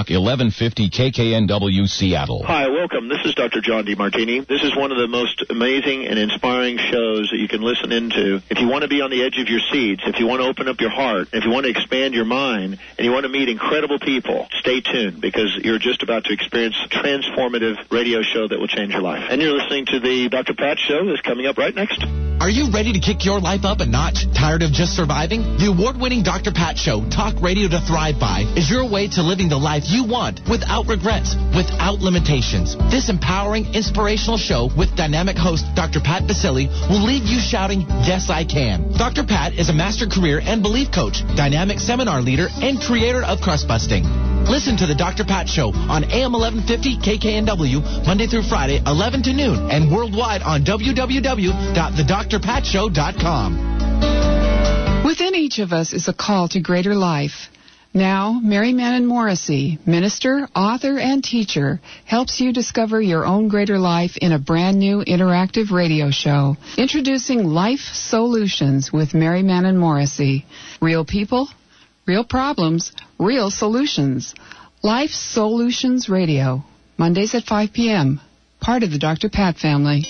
Talk, 1150 KKNW Seattle. Hi, welcome. This is Dr. John DeMartini. This is one of the most amazing and inspiring shows that you can listen into. If you want to be on the edge of your seats, if you want to open up your heart, if you want to expand your mind, and you want to meet incredible people, stay tuned because you're just about to experience a transformative radio show that will change your life. And you're listening to the Dr. Pat Show that's coming up right next. Are you ready to kick your life up a notch? Tired of just surviving? The award-winning Dr. Pat Show, Talk Radio to Thrive By, is your way to living the life you want without regrets, without limitations. This empowering, inspirational show with dynamic host Dr. Pat Baccili will leave you shouting, Yes, I can. Dr. Pat is a master career and belief coach, dynamic seminar leader, and creator of Crust Busting. Listen to the Dr. Pat Show on AM 1150 KKNW Monday through Friday, 11 to noon, and worldwide on www.thedrpatshow.com. Within each of us is a call to greater life. Now, Mary Manin Morrissey, minister, author, and teacher, helps you discover your own greater life in a brand new interactive radio show. Introducing Life Solutions with Mary Manin Morrissey. Real people, real problems, real solutions. Life Solutions Radio. Mondays at 5 p.m. Part of the Dr. Pat family.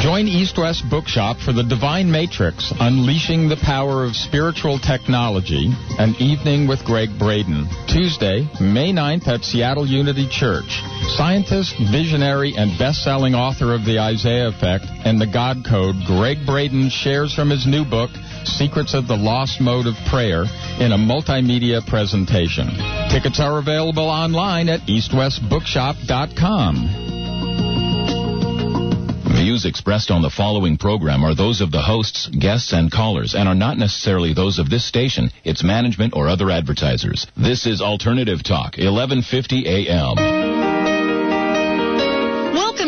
Join East West Bookshop for The Divine Matrix, Unleashing the Power of Spiritual Technology, an evening with Gregg Braden. Tuesday, May 9th at Seattle Unity Church. Scientist, visionary, and best-selling author of The Isaiah Effect and The God Code, Gregg Braden shares from his new book, Secrets of the Lost Mode of Prayer, in a multimedia presentation. Tickets are available online at eastwestbookshop.com. Views expressed on the following program are those of the hosts, guests, and callers, and are not necessarily those of this station, its management, or other advertisers. This is Alternative Talk, 1150 AM.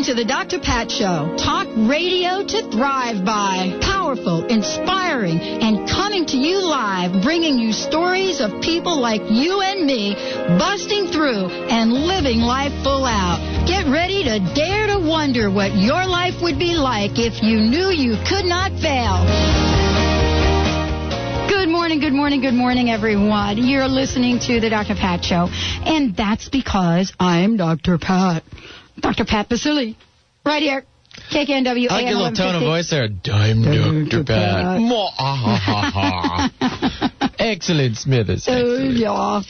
Welcome to the Dr. Pat Show. Talk radio to thrive by. Powerful, inspiring, and coming to you live, bringing you stories of people like you and me busting through and living life full out. Get ready to dare to wonder what your life would be like if you knew you could not fail. Good morning, good morning, good morning, everyone. You're listening to the Dr. Pat Show, and that's because I'm Dr. Pat. Dr. Pat Baccili. Right here. KKNW. I like your little tone of voice there. I'm Dr. Pat. Ah, Excellent, Smithers. Oh, yeah.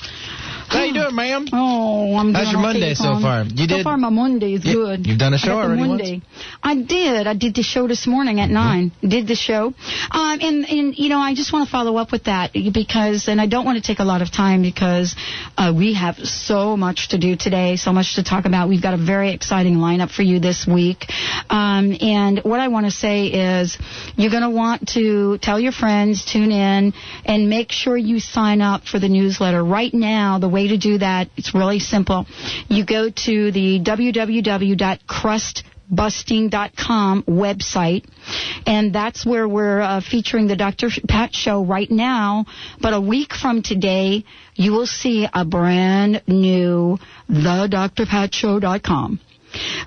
How you doing, ma'am? Oh, I'm How's your okay, Monday so Tom. far? You did? so did- far, my Monday is You- good. you've done a show already once? Monday. I did. I did the show this morning Mm-hmm. at nine. Did the show, um, and and you know I just want to follow up with that because and I don't want to take a lot of time because uh, we have so much to do today, so much to talk about. We've got a very exciting lineup for you this week, um, and what I want to say is you're going to want to tell your friends, tune in, and make sure you sign up for the newsletter right now. The way to do that it's really simple. You go to the www.crustbusting.com website, and that's where we're uh, featuring the Dr. Pat Show right now. But a week from today, you will see a brand new thedrpatshow.com.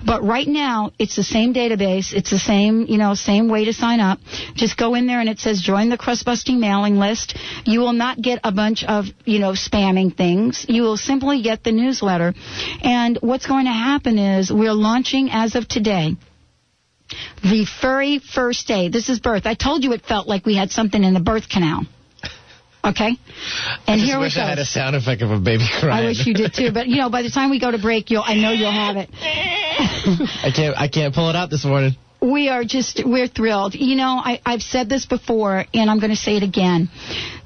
But right now, it's the same database. It's the same, you know, same way to sign up. Just go in there and it says join the crust busting mailing list. You will not get a bunch of, you know, spamming things. You will simply get the newsletter. And what's going to happen is we're launching as of today. The very first day. This is birth. I told you it felt like we had something in the birth canal. Okay? And just here we wish go. I had a sound effect of a baby crying. I wish you did too, but you know, by the time we go to break, you'll I know you'll have it. I can't. I can't pull it out this morning. We are just we're thrilled. You know, I, I've said this before, and I'm going to say it again.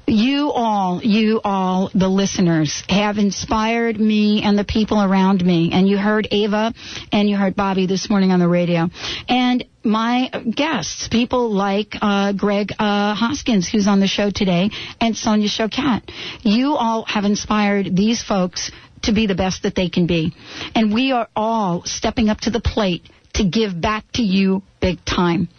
You all, you all, the listeners, have inspired me and the people around me. And you heard Ava and you heard Bobby this morning on the radio. And my guests, people like uh, Greg uh, Hoskins, who's on the show today, and Sonia Choquette. You all have inspired these folks to be the best that they can be. And we are all stepping up to the plate to give back to you big time.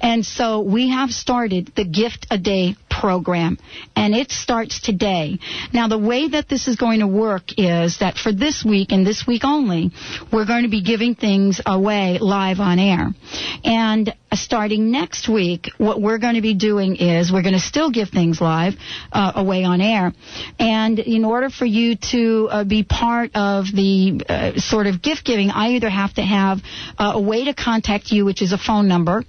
And so we have started the Gift a Day program, and it starts today. Now, the way that this is going to work is that for this week and this week only, we're going to be giving things away live on air. And starting next week, what we're going to be doing is we're going to still give things live uh, away on air. And in order for you to uh, be part of the uh, sort of gift giving, I either have to have uh, a way to contact you, which is a phone number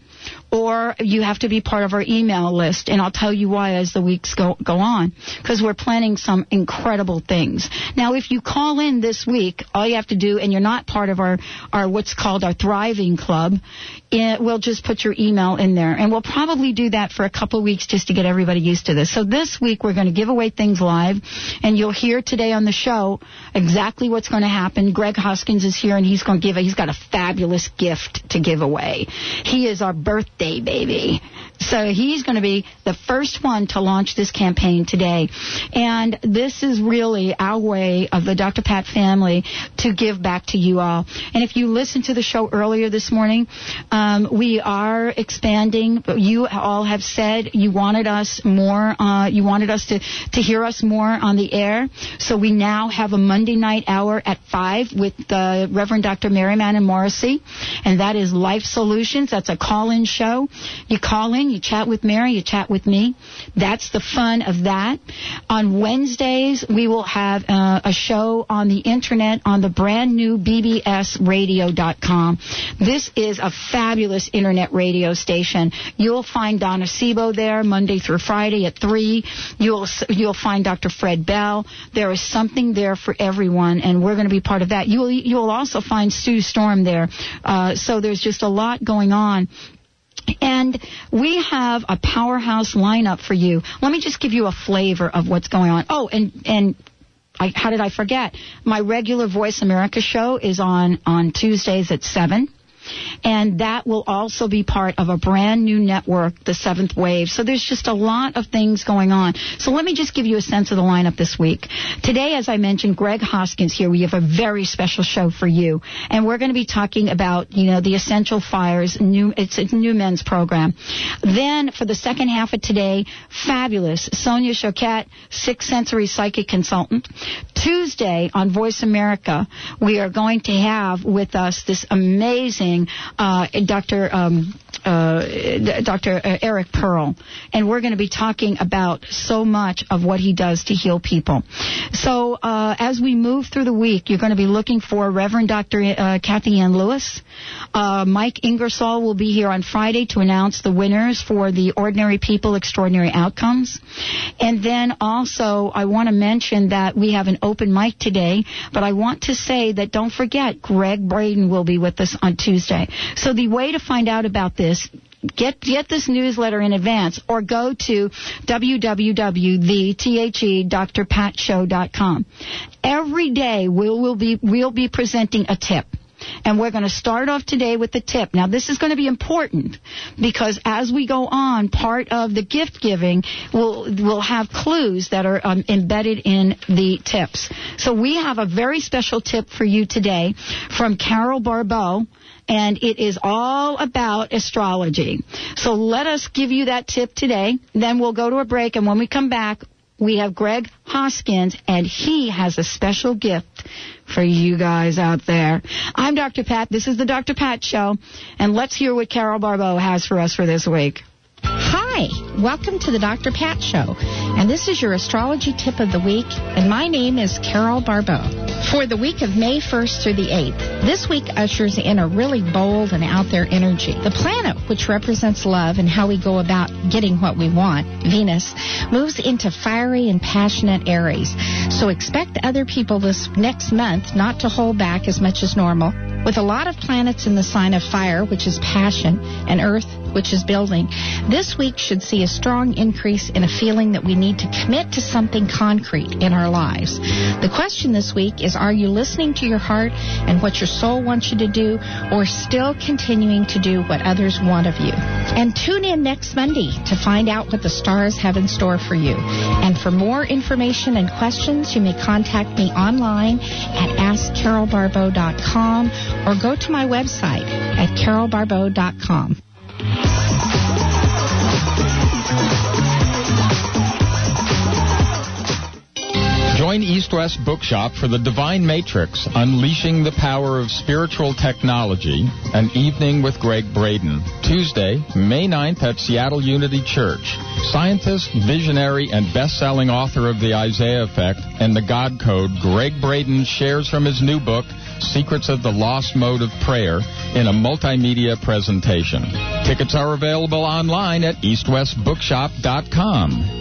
or you have to be part of our email list. And I'll tell you why as the weeks go, go on, because we're planning some incredible things. Now, if you call in this week, all you have to do, and you're not part of our, our what's called our Thriving Club, it, we'll just put your email in there. And we'll probably do that for a couple of weeks just to get everybody used to this. So this week we're going to give away things live, and you'll hear today on the show exactly what's going to happen. Greg Hoskins is here, and he's going to give, he's got a fabulous gift to give away. He is our birthday baby. So he's going to be the first one to launch this campaign today. And this is really our way of the Dr. Pat family to give back to you all. And if you listened to the show earlier this morning, um, we are expanding. You all have said you wanted us more, uh, you wanted us to, to hear us more on the air. So we now have a Monday night hour at 5 with the Reverend Dr. Mary Manin Morrissey. And that is Life Solutions. That's a call-in show. You call in, you chat with Mary, you chat with me. That's the fun of that. On Wednesdays, we will have uh, a show on the internet on the brand new bbsradio.com. This is a fabulous internet radio station. You'll find Donna Seebo there Monday through Friday at 3. You'll, you'll find Dr. Fred Bell. There is something there for everyone, and we're going to be part of that. You'll, you'll also find Sue Storm there. Uh, so there's just a lot going on. And we have a powerhouse lineup for you. Let me just give you a flavor of what's going on. Oh, and and I, how did I forget? My regular Voice America show is on on Tuesdays at seven. And that will also be part of a brand new network, the Seventh Wave. So there's just a lot of things going on. So let me just give you a sense of the lineup this week. Today, as I mentioned, Greg Hoskins here. We have a very special show for you. And we're going to be talking about, you know, the Essential Fires, new, it's a new men's program. Then for the second half of today, fabulous Sonia Choquette, Sixth sensory psychic consultant. Tuesday on Voice America, we are going to have with us this amazing uh, Dr. Um, uh, Dr. Uh, Eric Pearl, and we're going to be talking about so much of what he does to heal people. So uh, as we move through the week, you're going to be looking for Reverend Dr. Uh, Kathy Ann Lewis. Uh, Mike Ingersoll will be here on Friday to announce the winners for the Ordinary People Extraordinary Outcomes. And then also, I want to mention that we have an open mic today, but I want to say that don't forget, Gregg Braden will be with us on Tuesday. So the way to find out about this get get this newsletter in advance or go to www.thethe.drpatshow.com. Every day we will be we'll be presenting a tip. And we're going to start off today with the tip. Now, this is going to be important because as we go on, part of the gift giving will will have clues that are um, embedded in the tips. So we have a very special tip for you today from Carol Barbeau and it is all about astrology. So let us give you that tip today. Then we'll go to a break, and when we come back, we have Greg Hoskins, and he has a special gift for you guys out there. I'm Dr. Pat. This is the Dr. Pat Show, and let's hear what Carol Barbeau has for us for this week. Hi, welcome to the Dr. Pat Show, and this is your astrology tip of the week, and my name is Carol Barbeau. For the week of May 1st through the 8th, this week ushers in a really bold and out there energy. The planet, which represents love and how we go about getting what we want, Venus, moves into fiery and passionate Aries. So expect other people this next month not to hold back as much as normal. With a lot of planets in the sign of fire, which is passion, and Earth, which is building, this week should see a strong increase in a feeling that we need to commit to something concrete in our lives. The question this week is are you listening to your heart and what your soul wants you to do, or still continuing to do what others want of you? And tune in next Monday to find out what the stars have in store for you. And for more information and questions, you may contact me online at askcarolbarbeau.com or go to my website at carolbarbeau.com. Join East West Bookshop for the Divine Matrix, Unleashing the Power of Spiritual Technology, an evening with Gregg Braden. Tuesday, May 9th at Seattle Unity Church. Scientist, visionary, and best-selling author of The Isaiah Effect and The God Code, Gregg Braden shares from his new book, Secrets of the Lost Mode of Prayer, in a multimedia presentation. Tickets are available online at eastwestbookshop.com.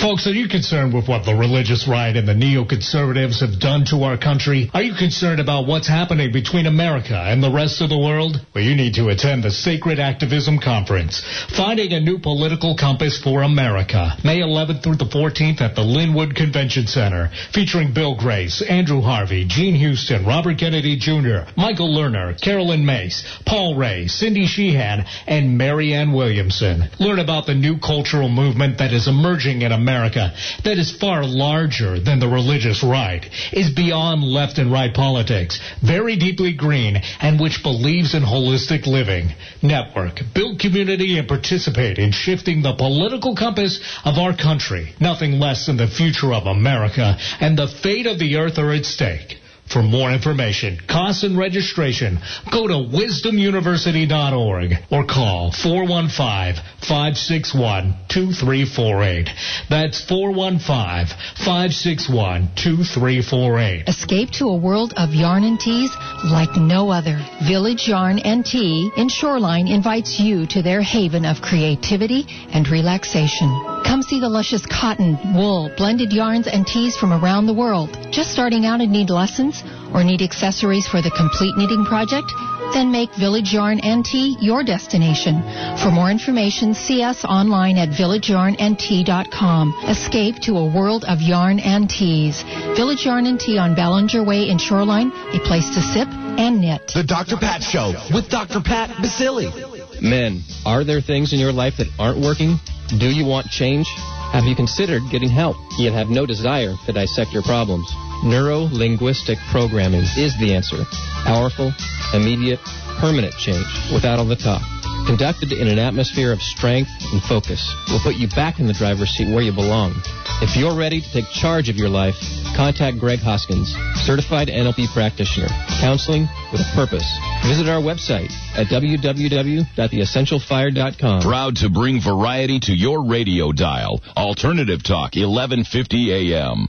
Folks, are you concerned with what the religious right and the neoconservatives have done to our country? Are you concerned about what's happening between America and the rest of the world? Well, you need to attend the Sacred Activism Conference, Finding a New Political Compass for America, May 11th through the 14th at the Lynnwood Convention Center, featuring Bill Grace, Andrew Harvey, Jean Houston, Robert Kennedy Jr., Michael Lerner, Caroline Myss, Paul Ray, Cindy Sheehan, and Marianne Williamson. Learn about the new cultural movement that is emerging in America America that is far larger than the religious right, is beyond left and right politics, very deeply green, and which believes in holistic living. Network, build community, and participate in shifting the political compass of our country. Nothing less than the future of America and the fate of the earth are at stake. For more information, costs and registration, go to wisdomuniversity.org or call 415-561-2348. That's 415-561-2348. Escape to a world of yarn and teas like no other. Village Yarn and Tea in Shoreline invites you to their haven of creativity and relaxation. Come see the luscious cotton, wool, blended yarns, and teas from around the world. Just starting out and need lessons? Or need accessories for the complete knitting project? Then make Village Yarn and Tea your destination. For more information, see us online at villageyarnandtea.com. Escape to a world of yarn and teas. Village Yarn and Tea on Ballinger Way in Shoreline, a place to sip and knit. The Dr. Pat Show with Dr. Pat Baccili. Men, are there things in your life that aren't working? Do you want change? Have you considered getting help, yet have no desire to dissect your problems? Neuro linguistic programming is the answer. Powerful, immediate, permanent change without all the talk. Conducted in an atmosphere of strength and focus will put you back in the driver's seat where you belong. If you're ready to take charge of your life, contact Greg Hoskins, certified NLP practitioner, counseling with a purpose. Visit our website at www.theessentialfire.com. Proud to bring variety to your radio dial. Alternative Talk, 1150 AM.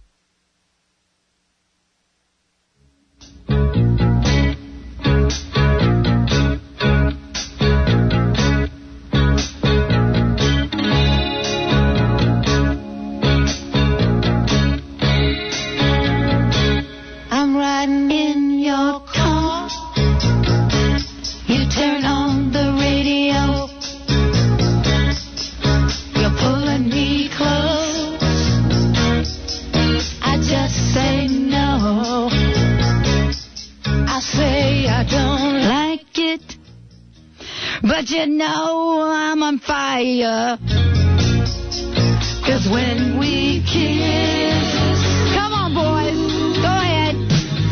You know I'm on fire. Cause when we kiss, come on, boys, go ahead,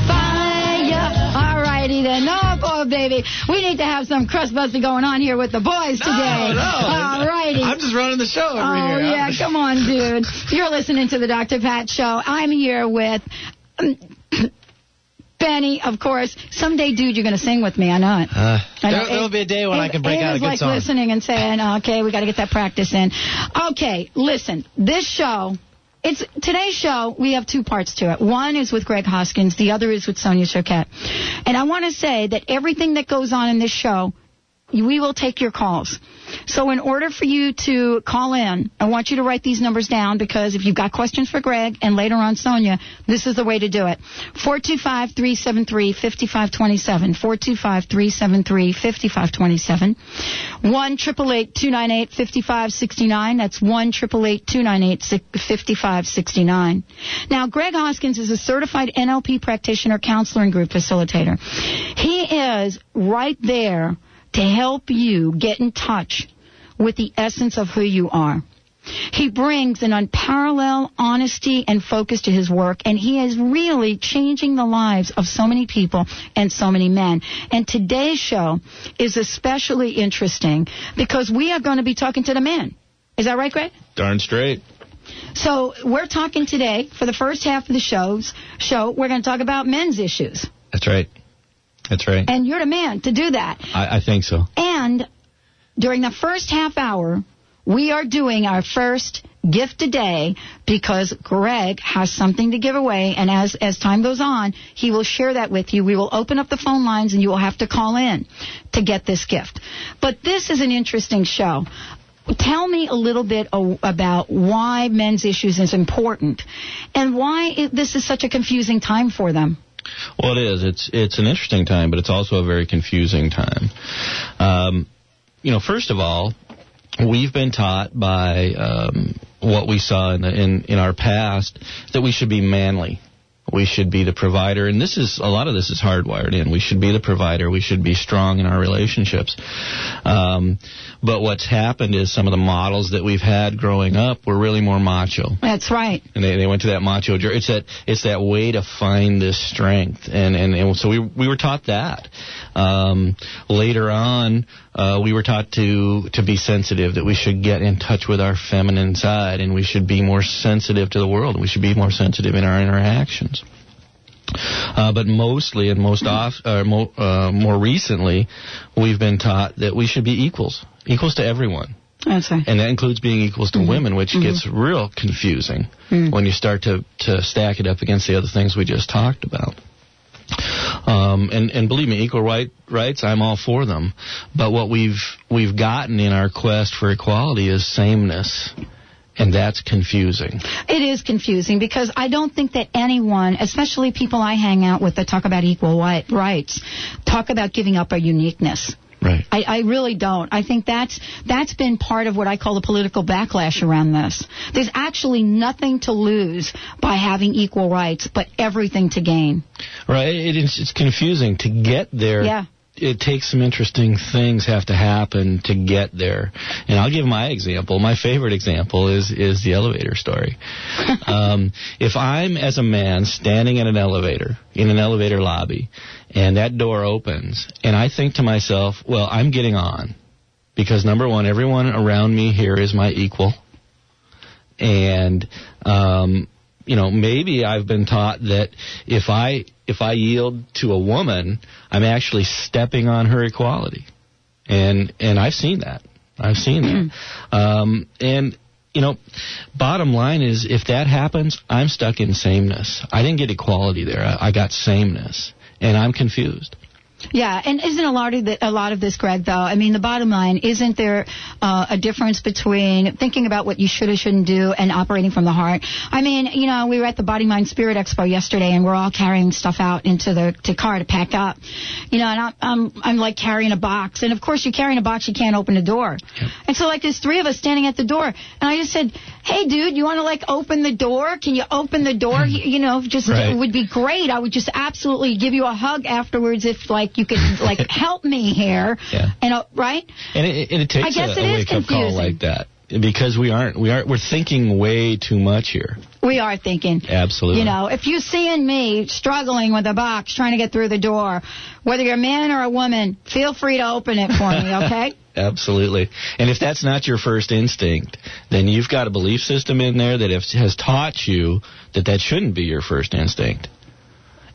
fire. All righty then. Oh, boy, baby, we need to have some crust busting going on here with the boys today. no. All righty. I'm just running the show over Oh, here. yeah, come on, dude. You're listening to the Dr. Pat Show. I'm here with Benny, of course. Someday, dude, you're going to sing with me. I know it. Uh, I know. there, there'll be a day when I can break out a Ava's good like song. listening and saying, okay, we got to get that practice in. Okay, listen, this show. It's today's show. We have two parts to it. One is with Greg Hoskins. The other is with Sonia Choquette. And I want to say that everything that goes on in this show, we will take your calls. So in order for you to call in, I want you to write these numbers down because if you've got questions for Greg and later on Sonia, this is the way to do it. 425-373-5527. 425-373-5527. 1-888-298-5569. That's 1-888-298-5569. Now, Greg Hoskins is a certified NLP practitioner, counselor, and group facilitator. He is right there to help you get in touch with the essence of who you are. He brings an unparalleled honesty and focus to his work, and he is really changing the lives of so many people and so many men. And today's show is especially interesting because we are going to be talking to the men. Is that right, Greg? Darn straight. So we're talking today for the first half of the show's show. We're going to talk about men's issues, That's right. That's right. and you're the man to do that. I, I think so. And during the first half hour, we are doing our first gift a day because Greg has something to give away. And as, as time goes on, he will share that with you. We will open up the phone lines and you will have to call in to get this gift. But this is an interesting show. Tell me a little bit o- about why men's issues is important and why this is such a confusing time for them. Well, it is. It's it's an interesting time, but it's also a very confusing time. Um, you know, first of all, we've been taught by um, what we saw in, the, in in our past that we should be manly. We should be the provider, and this is a lot of this is hardwired in. We should be the provider. We should be strong in our relationships. Um, but what's happened is some of the models that we've had growing up were really more macho That's right. and they, they went to that macho journey. It's that it's that way to find this strength, and and, and so we we were taught that. Um, later on, uh, we were taught to to be sensitive, that we should get in touch with our feminine side, and we should be more sensitive to the world, and we should be more sensitive in our interactions. Uh, but mostly and most off, uh, mo- uh, more recently, we've been taught that we should be equals, equals to everyone. That's right. And that includes being equals to women, which gets real confusing when you start to, to stack it up against the other things we just talked about. Um, and, and believe me, equal right, rights, I'm all for them. But what we've we've gotten in our quest for equality is sameness, and that's confusing. It is confusing because I don't think that anyone, especially people I hang out with that talk about equal rights, talk about giving up our uniqueness. Right. I, I really don't. I think that's that's been part of what I call the political backlash around this. There's actually nothing to lose by having equal rights, but everything to gain. Right. It, it's, it's confusing to get there. Yeah. It takes some interesting things have to happen to get there. And I'll give my example. My favorite example is is the elevator story. um, if I'm as a man standing in an elevator in an elevator lobby, and that door opens, and I think to myself, well, I'm getting on because number one, everyone around me here is my equal, and um, you know maybe I've been taught that if I if I yield to a woman, I'm actually stepping on her equality, and and I've seen that. I've seen that, um, and you know, bottom line is if that happens, I'm stuck in sameness. I didn't get equality there. I, I got sameness, and I'm confused. Yeah, and isn't a lot of the, a lot of this, Greg? Though I mean, the bottom line isn't there uh, a difference between thinking about what you should or shouldn't do and operating from the heart? I mean, you know, we were at the Body Mind Spirit Expo yesterday, and we're all carrying stuff out into the to car to pack up. You know, and I'm I'm, I'm like carrying a box, and of course, you're carrying a box, you can't open the door. And so, like, there's three of us standing at the door, and I just said, "Hey, dude, you want to like open the door? Can you open the door? You, you know, just Right. it would be great. I would just absolutely give you a hug afterwards if like you could like help me here. Yeah. And uh, right? And it, it, it takes I guess a, it a is wake up call like that because we aren't we aren't we're thinking way too much here. We are thinking. Absolutely. You know, if you seeing me struggling with a box trying to get through the door, whether you're a man or a woman, feel free to open it for me, okay? Absolutely. And if that's not your first instinct, then you've got a belief system in there that has taught you that that shouldn't be your first instinct.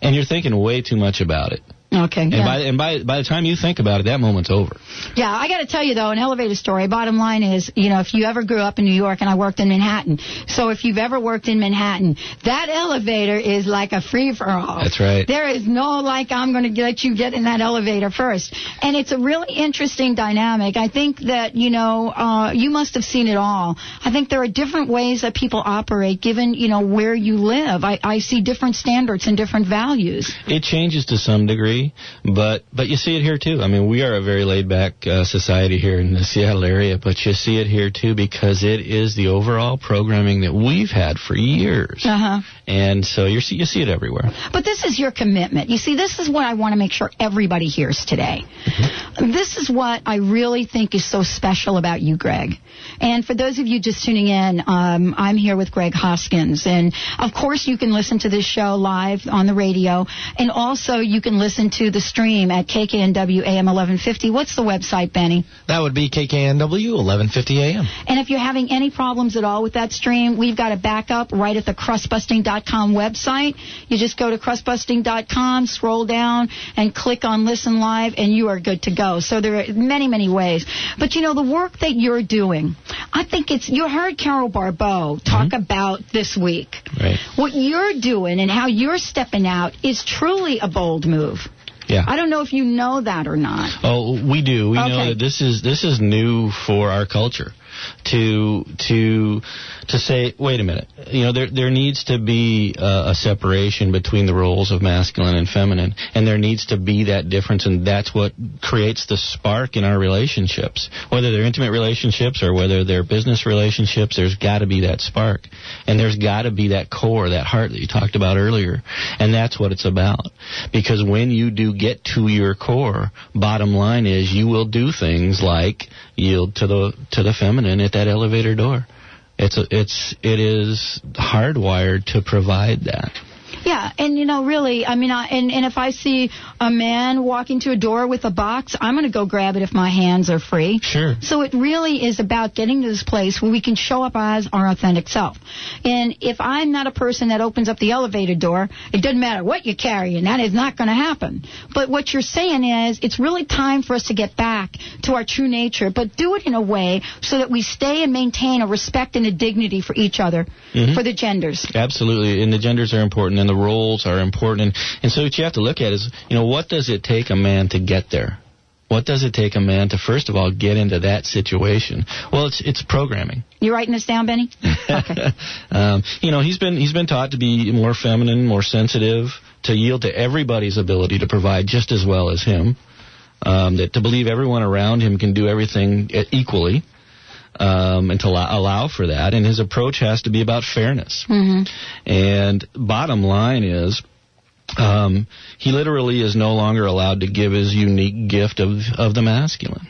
And you're thinking way too much about it. Okay. And yeah. by and by by the time you think about it, that moment's over. Yeah, I got to tell you though, an elevator story. Bottom line is, you know, if you ever grew up in New York, and I worked in Manhattan, so if you've ever worked in Manhattan, that elevator is like a free for all. That's right. There is no like I'm going to let you get in that elevator first, and it's a really interesting dynamic. I think that you know uh, you must have seen it all. I think there are different ways that people operate given you know where you live. I, I see different standards and different values. It changes to some degree, but but you see it here too. I mean, we are a very laid back uh, society here in the Seattle area, but you see it here too because it is the overall programming that we've had for years, Uh huh. and so you see you see it everywhere. But this is your commitment. You see, this is what I want to make sure everybody hears today. This is what I really think is so special about you, Greg. And for those of you just tuning in, um, I'm here with Greg Hoskins. And of course, you can listen to this show live on the radio. And also, you can listen to the stream at KKNW AM 1150. What's the website, Benny? That would be KKNW 1150 AM. And if you're having any problems at all with that stream, we've got a backup right at the crustbusting.com website. You just go to crustbusting.com, scroll down, and click on Listen Live, and you are good to go. So there are many, many ways. But you know, the work that you're doing, I think it's, you heard Carol Barbeau talk mm-hmm. about this week. Right. What you're doing and how you're stepping out is truly a bold move. Yeah. I don't know if you know that or not. Oh, we do. We Okay. know that this is this is new for our culture. To to to say, wait a minute, you know, there there needs to be uh, a separation between the roles of masculine and feminine, and there needs to be that difference, and that's what creates the spark in our relationships, whether they're intimate relationships or whether they're business relationships. There's got to be that spark, and there's got to be that core, that heart that you talked about earlier, and that's what it's about. Because when you do get to your core, bottom line is you will do things like yield to the to the feminine at that elevator door. It's a, it's it is hardwired to provide that. Yeah, and you know, really, I mean, I, and and if I see a man walking to a door with a box, I'm going to go grab it if my hands are free. Sure. So it really is about getting to this place where we can show up as our authentic self. And if I'm not a person that opens up the elevator door, it doesn't matter what you're carrying. That is not going to happen. But what you're saying is, it's really time for us to get back to our true nature, but do it in a way so that we stay and maintain a respect and a dignity for each other, Mhm. for the genders. Absolutely, and the genders are important, and the roles are important, and, and so what you have to look at is, you know, what does it take a man to get there? What does it take a man to first of all get into that situation? Well, it's it's programming. You writing this down, Benny? um, you know, he's been he's been taught to be more feminine, more sensitive, to yield to everybody's ability to provide just as well as him. Um, that to believe everyone around him can do everything e- equally, um, and to allow, allow for that. And his approach has to be about fairness. Mm-hmm. And bottom line is, um, he literally is no longer allowed to give his unique gift of of the masculine.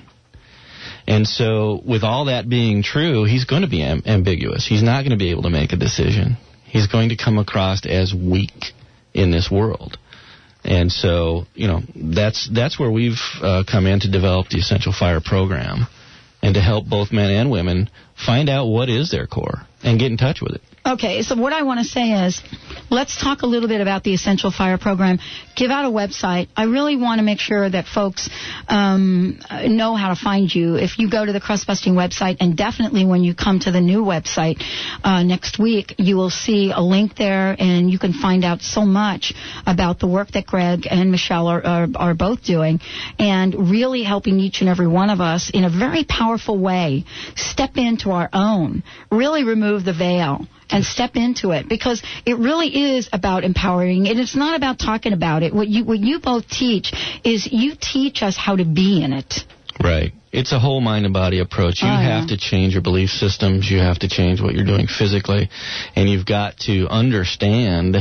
And so, with all that being true, he's going to be am- ambiguous. He's not going to be able to make a decision. He's going to come across as weak in this world. And so, you know, that's that's where we've uh, come in to develop the Essential Fire program, and to help both men and women find out what is their core and get in touch with it. Okay, so what I want to say is, let's talk a little bit about the Essential Fire Program. Give out a website. I really want to make sure that folks um, know how to find you. If you go to the Crust Busting website, and definitely when you come to the new website uh, next week, you will see a link there, and you can find out so much about the work that Greg and Michelle are, are, are both doing, and really helping each and every one of us in a very powerful way step into our own, really remove the veil and step into it because it really is about empowering and it's not about talking about it. What you what you both teach is you teach us how to be in it. Right. It's a whole mind and body approach. You Oh, yeah. have to change your belief systems. You have to change what you're doing physically. And you've got to understand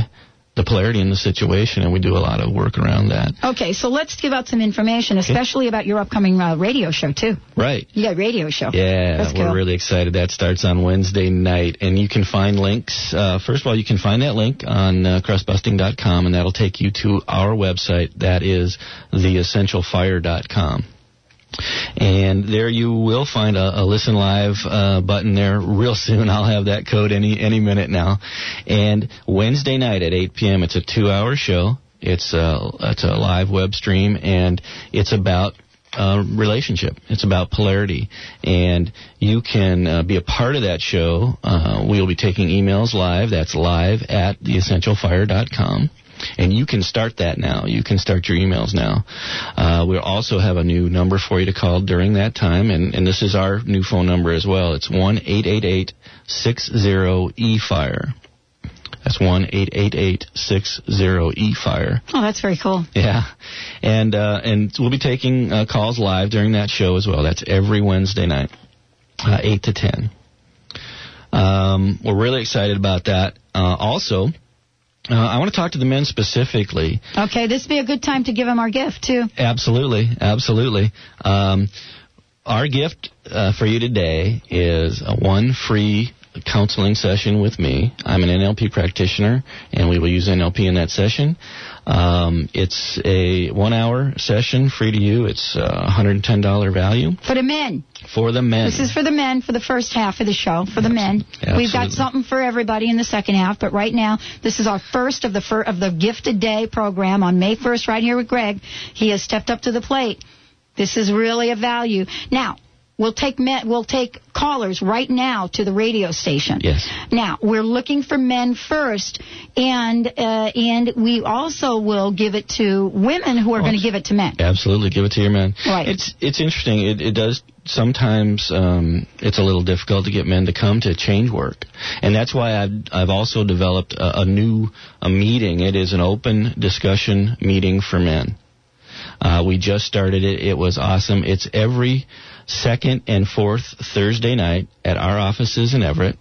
the polarity in the situation. And we do a lot of work around that. Okay, so let's give out some information, especially about your upcoming uh, radio show too. Right. You got a radio show. Yeah, That's we're cool. really excited. That starts on Wednesday night, and you can find links. Uh, first of all, you can find that link on uh, crustbusting.com, and that'll take you to our website. That is theessentialfire.com. And there you will find a, a listen live uh, button there real soon. I'll have that code any any minute now. And Wednesday night at 8 p.m. It's a two-hour show. It's a it's a live web stream, and it's about uh, relationship. It's about polarity, and you can uh, be a part of that show. Uh, we will be taking emails live. That's live at theessentialfire.com. And you can start that now. You can start your emails now. Uh, we also have a new number for you to call during that time, and, and this is our new phone number as well. It's one eight eight eight six zero e fire. That's one eight eight eight six zero e fire. Oh, that's very cool. Yeah, and uh, and we'll be taking uh, calls live during that show as well. That's every Wednesday night, uh, eight to ten. Um, we're really excited about that. Uh, also, Uh, I want to talk to the men specifically. Okay, this would be a good time to give them our gift, too. Absolutely, absolutely. Um, our gift uh, for you today is a one free counseling session with me. I'm an NLP practitioner, and we will use NLP in that session. Um, it's a one-hour session, free to you. It's a $110 value For the men. for the men. This is for the men for the first half of the show, for the men. We've got something for everybody in the second half, but right now, this is our first of the fir- of the Gift a Day program on May 1st, right here with Greg. He has stepped up to the plate. This is really a value. Now, we'll take men, we'll take callers right now to the radio station. Yes. Now we're looking for men first, and uh, and we also will give it to women who are going to give it to men. Absolutely, give it to your men. Right. It's it's interesting. It, it does sometimes. Um, it's a little difficult to get men to come to change work, and that's why I've I've also developed a, a new a meeting. It is an open discussion meeting for men. Uh, we just started it. It was awesome. It's every second and fourth Thursday night at our offices in Everett,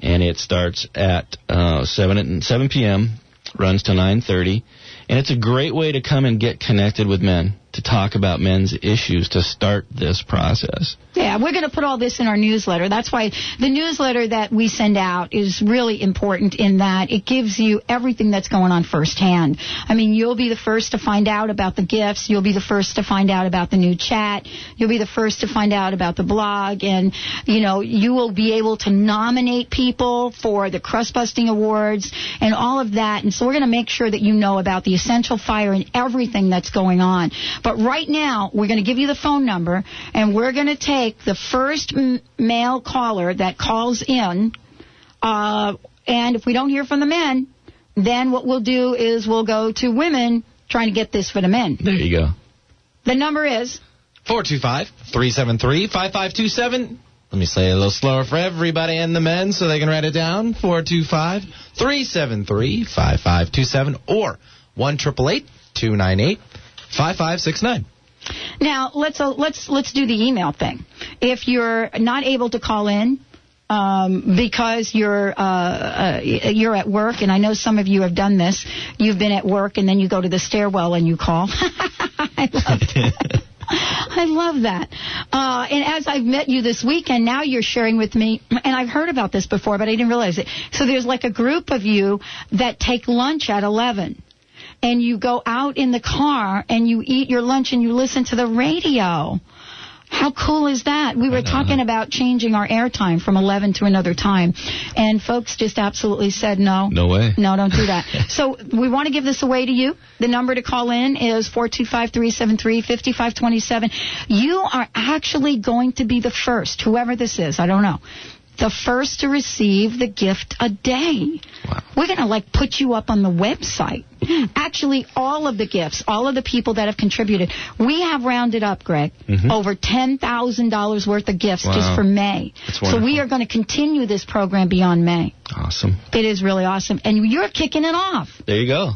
and it starts at uh, seven at seven p.m. runs to nine thirty, and it's a great way to come and get connected with men to talk about men's issues to start this process. Yeah, we're going to put all this in our newsletter. That's why the newsletter that we send out is really important in that it gives you everything that's going on firsthand. I mean, you'll be the first to find out about the gifts. You'll be the first to find out about the new chat. You'll be the first to find out about the blog. And, you know, you will be able to nominate people for the Crust Busting Awards and all of that. And so we're going to make sure that you know about the essential fire and everything that's going on. But right now, we're going to give you the phone number, and we're going to take the first m- male caller that calls in. Uh, and if we don't hear from the men, then what we'll do is we'll go to women trying to get this for the men. There you go. The number is 425 373 5527. Let me say it a little slower for everybody and the men so they can write it down. 425 373 5527 or 1 298 5569. now let's uh, let's let's do the email thing. If you're not able to call in um, because you're uh, uh, you're at work, and I know some of you have done this. You've been at work, and then you go to the stairwell and you call. I love that. I love that. Uh, and as I've met you this weekend, now you're sharing with me, and I've heard about this before, but I didn't realize it. So there's like a group of you that take lunch at 11 and you go out in the car and you eat your lunch and you listen to the radio. How cool is that? We were talking about changing our airtime from 11 to another time, and folks just absolutely said no. No way. No, don't do that. so we want to give this away to you. The number to call in is 425-373-5527. You are actually going to be the first, whoever this is, I don't know, the first to receive the gift a day. We're going to like put you up on the website. Actually, all of the gifts, all of the people that have contributed, we have rounded up, Greg, Mhm. over $10,000 worth of gifts just for May. So we are going to continue this program beyond May. Awesome. It is really awesome, and you're kicking it off. There you go.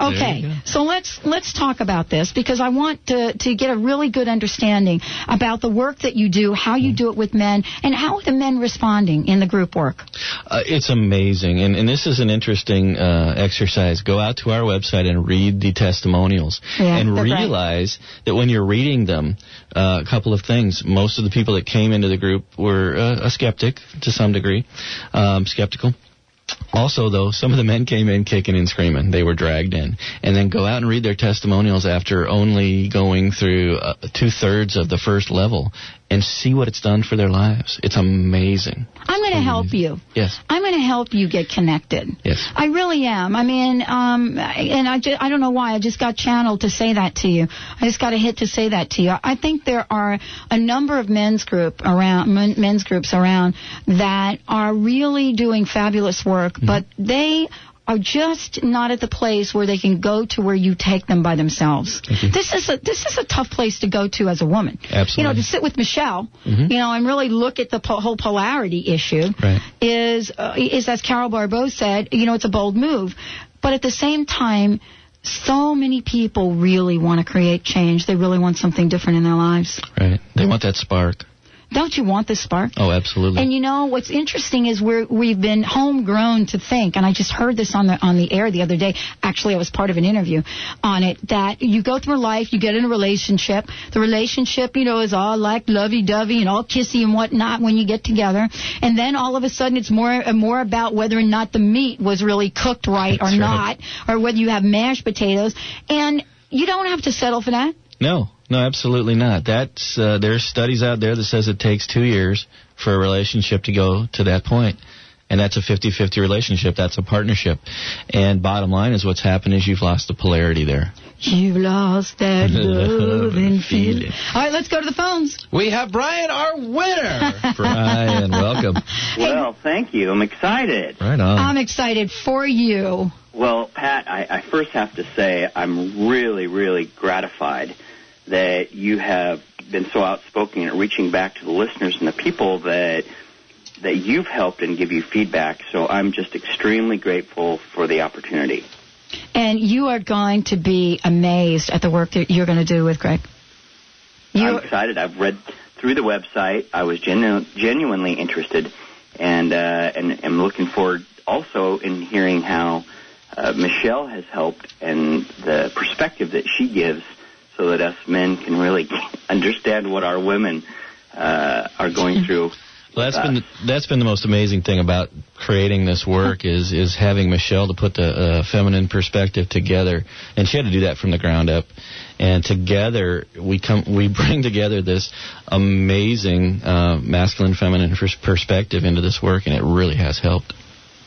Okay, so let's let's talk about this because I want to to get a really good understanding about the work that you do, how you do it with men, and how are the men responding in the group work. Uh, it's amazing, and, and this is an interesting uh, exercise. Go out to our website and read the testimonials, Yeah, and realize that when you're reading them, uh, a couple of things. Most of the people that came into the group were uh, a skeptic to some degree, um, skeptical. Also, though, some of the men came in kicking and screaming. They were dragged in. And then go out and read their testimonials after only going through uh, two thirds of the first level and see what it's done for their lives. It's amazing. I'm going to help you. Yes. I'm going to help you get connected. Yes. I really am. I mean, um, and I, just, I don't know why. I just got channeled to say that to you. I just got a hit to say that to you. I think there are a number of men's group around, men's groups around that are really doing fabulous work, Mm-hmm. but they are just not at the place where they can go to where you take them by themselves. This is a this is a tough place to go to as a woman. Absolutely. You know, to sit with Michelle, Mhm. you know, and really look at the po- whole polarity issue Right. is uh, is as Carol Barbeau said, you know, it's a bold move, but at the same time, so many people really want to create change. They really want something different in their lives. Right. They want that spark. Don't you want the spark? Oh, absolutely. And you know what's interesting is we're we've been homegrown to think, and I just heard this on the on the air the other day. Actually, I was part of an interview on it that you go through life, you get in a relationship. The relationship, you know, is all like lovey-dovey and all kissy and whatnot when you get together, and then all of a sudden it's more uh, more about whether or not the meat was really cooked right or right. not, or whether you have mashed potatoes, and you don't have to settle for that. No, no, absolutely not. That's uh, there's studies out there that says it takes two years for a relationship to go to that point. And that's a 50-50 relationship. That's a partnership. And bottom line is what's happened is you've lost the polarity there. You've lost that love and feeling. Feeling. All right, let's go to the phones. We have Brian, our winner. Brian, welcome. Well, thank you. I'm excited. Right on. I'm excited for you. Well, Pat, I, I first have to say I'm really, really gratified that you have been so outspoken and reaching back to the listeners and the people that that you've helped and give you feedback. So I'm just extremely grateful for the opportunity. And you are going to be amazed at the work that you're going to do with Greg. I'm excited. I've read through the website. I was genu- genuinely interested, and uh, and am looking forward also in hearing how uh, Michelle has helped and the perspective that she gives, so that us men can really understand what our women uh, are going through. Well, that's been that's been the most amazing thing about creating this work is is having Michelle to put the uh, feminine perspective together, and she had to do that from the ground up. And together we come we bring together this amazing uh, masculine feminine pers- perspective into this work, and it really has helped.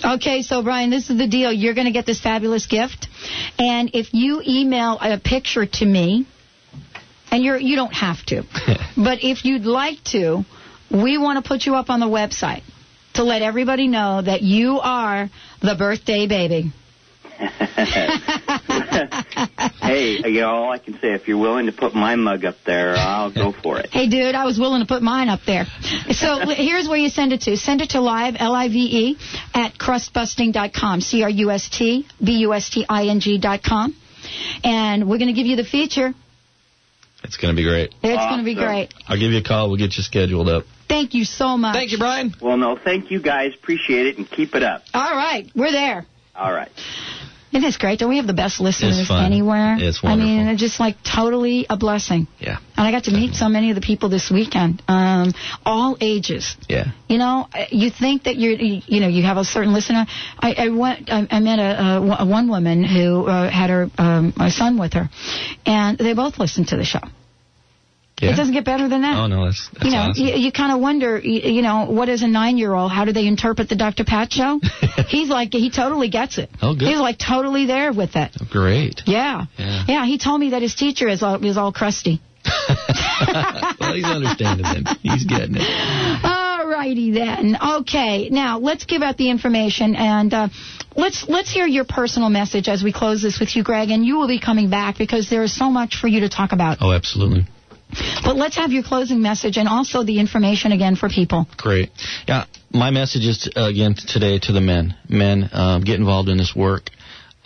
Okay, so Brian, this is the deal. You're going to get this fabulous gift, and if you email a picture to me, and you're you don't have to, but if you'd like to, we want to put you up on the website to let everybody know that you are the birthday baby. hey, you know, all I can say, if you're willing to put my mug up there, I'll go for it. Hey, dude, I was willing to put mine up there. So here's where you send it to. Send it to live, L-I-V-E, at crustbusting.com, C-R-U-S-T-B-U-S-T-I-N-G dot com. And we're going to give you the feature. It's going to be great. It's going to be great. I'll give you a call. We'll get you scheduled up. Thank you so much. Thank you, Brian. Well, no, thank you guys. Appreciate it and keep it up. All right, we're there. All right. Isn't this great? Don't we have the best listeners anywhere? It's wonderful. I mean, it's just like totally a blessing. Yeah. And I got to meet so many of the people this weekend, um, all ages. Yeah. You know, you think that you're, you you know, you have a certain listener. I, I went, I, I met a, a, one woman who uh, had her um, son with her, and they both listened to the show. Yeah. It doesn't get better than that. Oh no, that's that's you know, awesome. you, you kind of wonder, you, you know, what is a nine-year-old? How do they interpret the Dr. Pat show? He's like, he totally gets it. Oh, good. He's like totally there with it. Great. Yeah. Yeah. he told me that his teacher is all, is all crusty. well, he's understanding then. He's getting it. All righty then. Okay, now let's give out the information and uh, let's let's hear your personal message as we close this with you, Greg. And you will be coming back because there is so much for you to talk about. Oh, absolutely. But let's have your closing message and also the information again for people. Great. Yeah, my message is uh, again today to the men. Men, um, get involved in this work.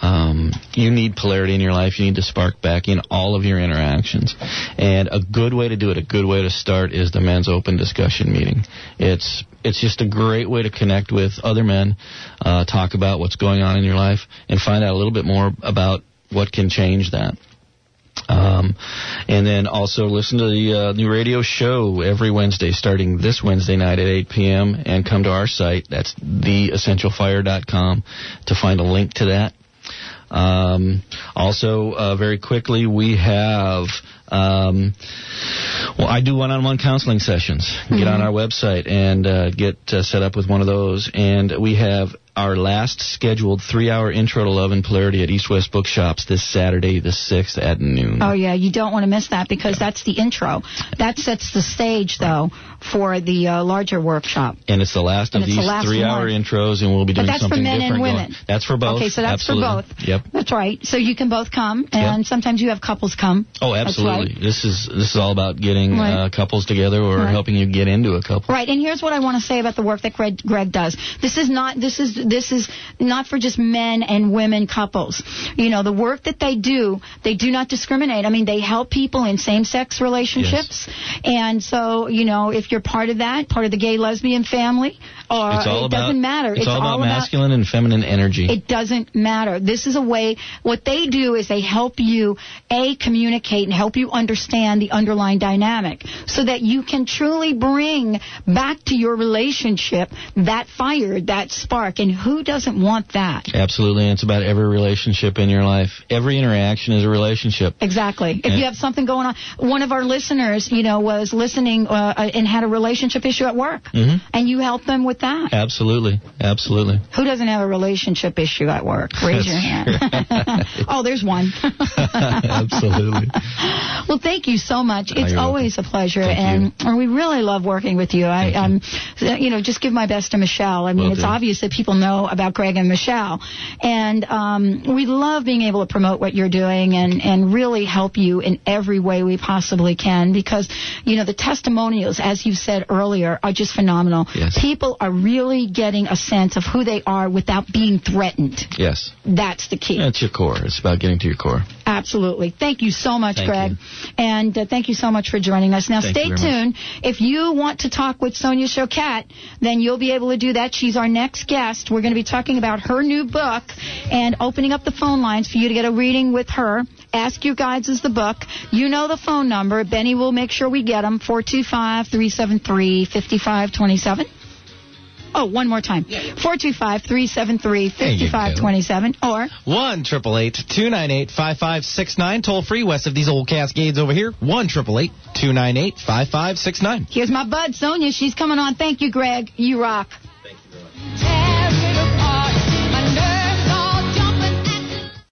Um, you need polarity in your life. You need to spark back in all of your interactions. And a good way to do it, a good way to start, is the men's open discussion meeting. It's it's just a great way to connect with other men, uh, talk about what's going on in your life, and find out a little bit more about what can change that. Um, and then also listen to the uh, new radio show every Wednesday, starting this Wednesday night at 8 p.m. And come to our site. That's theessentialfire.com to find a link to that. Um, also, uh, very quickly, we have. Um, well, I do one-on-one counseling sessions. Get on our website and uh, get uh, set up with one of those. And we have our last scheduled three-hour intro to love and polarity at East West Bookshops this Saturday, the 6th at noon. Oh yeah, you don't want to miss that because that's the intro. That sets the stage though for the uh, larger workshop. And it's the last And of it's the these three-hour intros, and we'll be doing But that's for something men and different. going- women. That's for both. Okay, so that's for both. Yep. That's right. So you can both come, and sometimes you have couples come. Oh, absolutely. right. This is this is all about getting Right. uh, couples together or Right. helping you get into a couple. Right, and here's what I want to say about the work that Greg, Greg does. This is not this is this is not for just men and women couples. You know, the work that they do, they do not discriminate. I mean, they help people in same-sex relationships, Yes. and so you know, if you're part of that, part of the gay lesbian family, or it about, doesn't matter. It's, all about masculine and feminine energy. It doesn't matter. This is a way, what they do is they help you, A, communicate and help you understand the underlying dynamic so that you can truly bring back to your relationship that fire, that spark. And who doesn't want that? Absolutely, and it's about every relationship in your life. Every interaction is a relationship. Exactly. If you have something going on, one of our listeners, you know, was listening uh, and had a relationship issue at work, hmm and you helped them with that. Absolutely, absolutely. Who doesn't have a relationship issue at work? Raise your hand. oh, there's one. absolutely. Well, thank you so much. It's you're always a pleasure, Thank and we really love working with you. I, um, you know, just give my best to Michelle. I mean, it's obvious that people know about Greg and Michelle, and um, we love being able to promote what you're doing and and really help you in every way we possibly can because you know the testimonials, as you said earlier, are just phenomenal. Yes. People are really getting a sense of who they are without being threatened. Yes. That's the key. That's your core. It's about getting to your core. Absolutely. Thank you so much, Thank Greg. And uh, thank you so much for joining us. Now, Thank stay tuned. If you want to talk with Sonia Choquette, then you'll be able to do that. She's our next guest. We're going to be talking about her new book and opening up the phone lines for you to get a reading with her. Ask Your Guides is the book. You know the phone number. Benny will make sure we get them. 425 373 5527. Oh, one more time. 425 373 5527. Or One triple eight two nine eight five five six nine. Toll free west of these old Cascades over here. One triple eight two nine eight five five six nine. here's my bud, Sonia. She's coming on. Thank you, Greg. You rock.